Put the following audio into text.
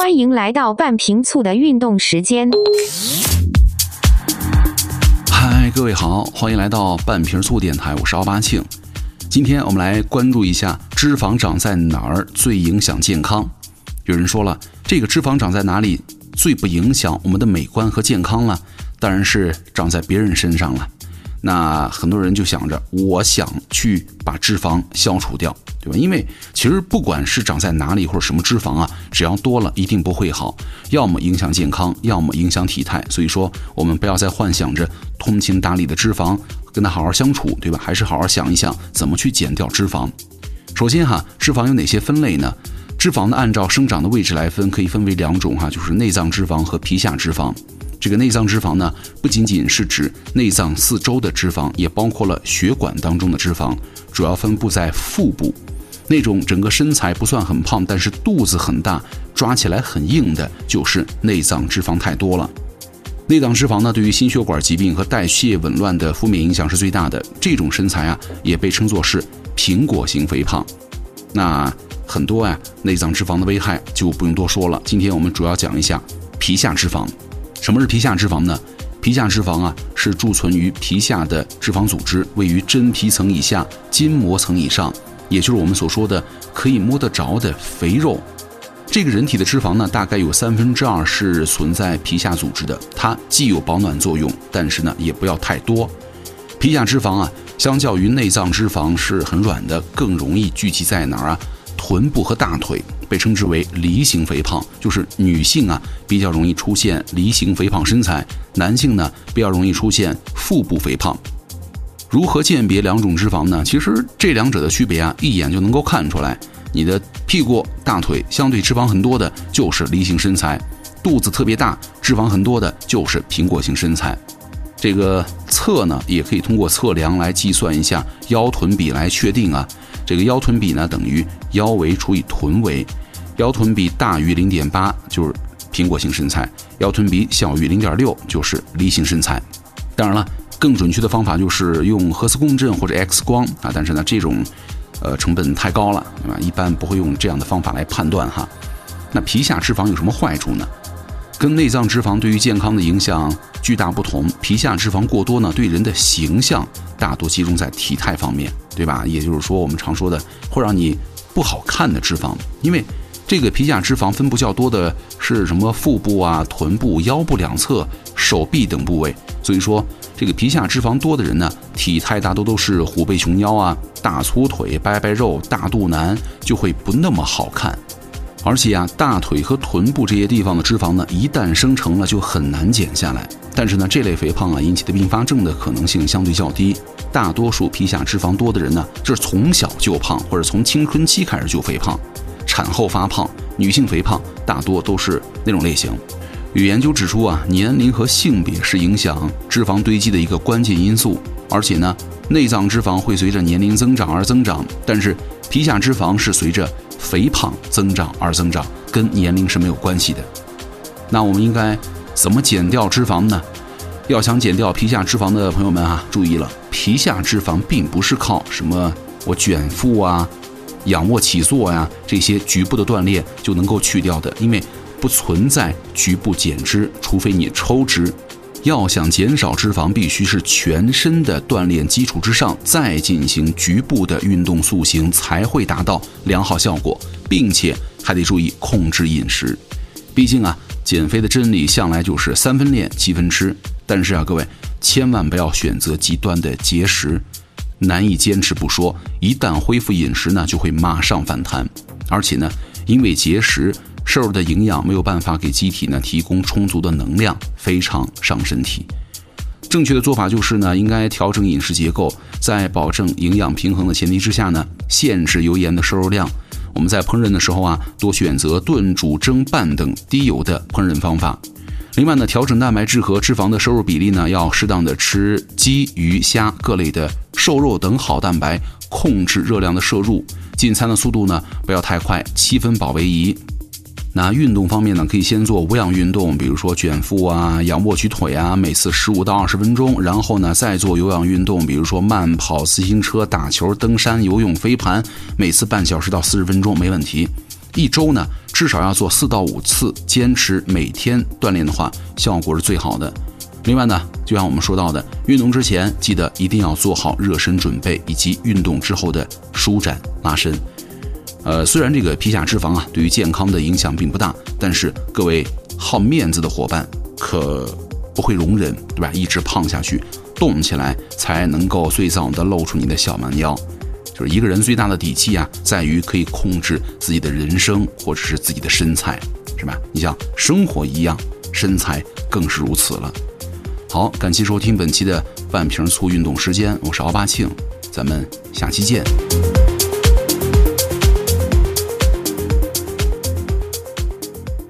欢迎来到半瓶醋的运动时间。嗨，各位好，欢迎来到半瓶醋电台，我是奥巴庆。今天我们来关注一下脂肪长在哪儿最影响健康。有人说了，这个脂肪长在哪里最不影响我们的美观和健康了？当然是长在别人身上了。那很多人就想着，我想去把脂肪消除掉，因为其实不管是长在哪里或者什么脂肪啊，只要多了一定不会好，要么影响健康，要么影响体态。所以说，我们不要再幻想着通情达理的脂肪跟它好好相处，对吧？还是好好想一想怎么去减掉脂肪。首先哈，脂肪有哪些分类呢？脂肪呢，按照生长的位置来分，可以分为两种哈，就是内脏脂肪和皮下脂肪。这个内脏脂肪呢，不仅仅是指内脏四周的脂肪，也包括了血管当中的脂肪，主要分布在腹部。那种整个身材不算很胖，但是肚子很大，抓起来很硬的，就是内脏脂肪太多了。内脏脂肪呢，对于心血管疾病和代谢紊乱的负面影响是最大的。这种身材啊，也被称作是苹果型肥胖。那很多啊，内脏脂肪的危害就不用多说了。今天我们主要讲一下皮下脂肪。什么是皮下脂肪呢？皮下脂肪啊，是贮存于皮下的脂肪组织，位于真皮层以下、筋膜层以上，也就是我们所说的可以摸得着的肥肉。这个人体的脂肪呢，大概有三分之二是存在皮下组织的，它既有保暖作用，但是呢，也不要太多。皮下脂肪啊，相较于内脏脂肪是很软的，更容易聚集在哪儿啊？臀部和大腿。被称之为梨形肥胖，就是女性啊比较容易出现梨形肥胖身材，男性呢比较容易出现腹部肥胖。如何鉴别两种脂肪呢？其实这两者的区别啊，一眼就能够看出来。你的屁股、大腿相对脂肪很多的，就是梨形身材；肚子特别大、脂肪很多的，就是苹果型身材。这个测呢，也可以通过测量来计算一下腰臀比来确定啊。这个腰臀比呢，等于腰围除以臀围，腰臀比大于零点八就是苹果型身材，腰臀比小于零点六就是梨形身材。当然了，更准确的方法就是用核磁共振或者 X 光啊，但是呢，这种呃成本太高了，对吧？一般不会用这样的方法来判断哈。那皮下脂肪有什么坏处呢？跟内脏脂肪对于健康的影响巨大不同，皮下脂肪过多呢，对人的形象大多集中在体态方面，对吧？也就是说，我们常说的会让你不好看的脂肪，因为这个皮下脂肪分布较多的是什么腹部啊、臀部、腰部两侧、手臂等部位，所以说这个皮下脂肪多的人呢，体态大多都是虎背熊腰啊、大粗腿、白白肉、大肚腩，就会不那么好看。而且啊，大腿和臀部这些地方的脂肪呢，一旦生成了就很难减下来。但是呢，这类肥胖啊引起的并发症的可能性相对较低。大多数皮下脂肪多的人呢，就是从小就胖，或者从青春期开始就肥胖，产后发胖。女性肥胖大多都是那种类型。有研究指出啊，年龄和性别是影响脂肪堆积的一个关键因素。而且呢，内脏脂肪会随着年龄增长而增长，但是皮下脂肪是随着肥胖增长而增长，跟年龄是没有关系的。那我们应该怎么减掉脂肪呢？要想减掉皮下脂肪的朋友们啊，注意了，皮下脂肪并不是靠什么我卷腹啊、仰卧起坐呀这些局部的锻炼就能够去掉的，因为不存在局部减脂，除非你抽脂。要想减少脂肪，必须是全身的锻炼基础之上，再进行局部的运动塑形，才会达到良好效果，并且还得注意控制饮食。毕竟啊，减肥的真理向来就是三分练，七分吃。但是啊，各位千万不要选择极端的节食，难以坚持不说，一旦恢复饮食呢，就会马上反弹。而且呢，因为节食。摄入的营养没有办法给机体呢提供充足的能量，非常伤身体。正确的做法就是呢，应该调整饮食结构，在保证营养平衡的前提之下呢，限制油盐的摄入量。我们在烹饪的时候啊，多选择炖、煮、蒸、拌等低油的烹饪方法。另外呢，调整蛋白质和脂肪的摄入比例呢，要适当的吃鸡、鱼、虾各类的瘦肉等好蛋白，控制热量的摄入。进餐的速度呢，不要太快，七分饱为宜。那运动方面呢，可以先做无氧运动，比如说卷腹啊、仰卧举腿啊，每次十五到二十分钟。然后呢，再做有氧运动，比如说慢跑、自行车、打球、登山、游泳、飞盘，每次半小时到四十分钟没问题。一周呢。至少要做四到五次，坚持每天锻炼的话，效果是最好的。另外呢，就像我们说到的，运动之前记得一定要做好热身准备，以及运动之后的舒展拉伸。呃，虽然这个皮下脂肪啊对于健康的影响并不大，但是各位好面子的伙伴可不会容忍，对吧？一直胖下去，动起来才能够最早的露出你的小蛮腰。就是一个人最大的底气啊，在于可以控制自己的人生或者是自己的身材，是吧？你像生活一样，身材更是如此了。好，感谢收听本期的半瓶醋运动时间，我是奥巴庆，咱们下期见。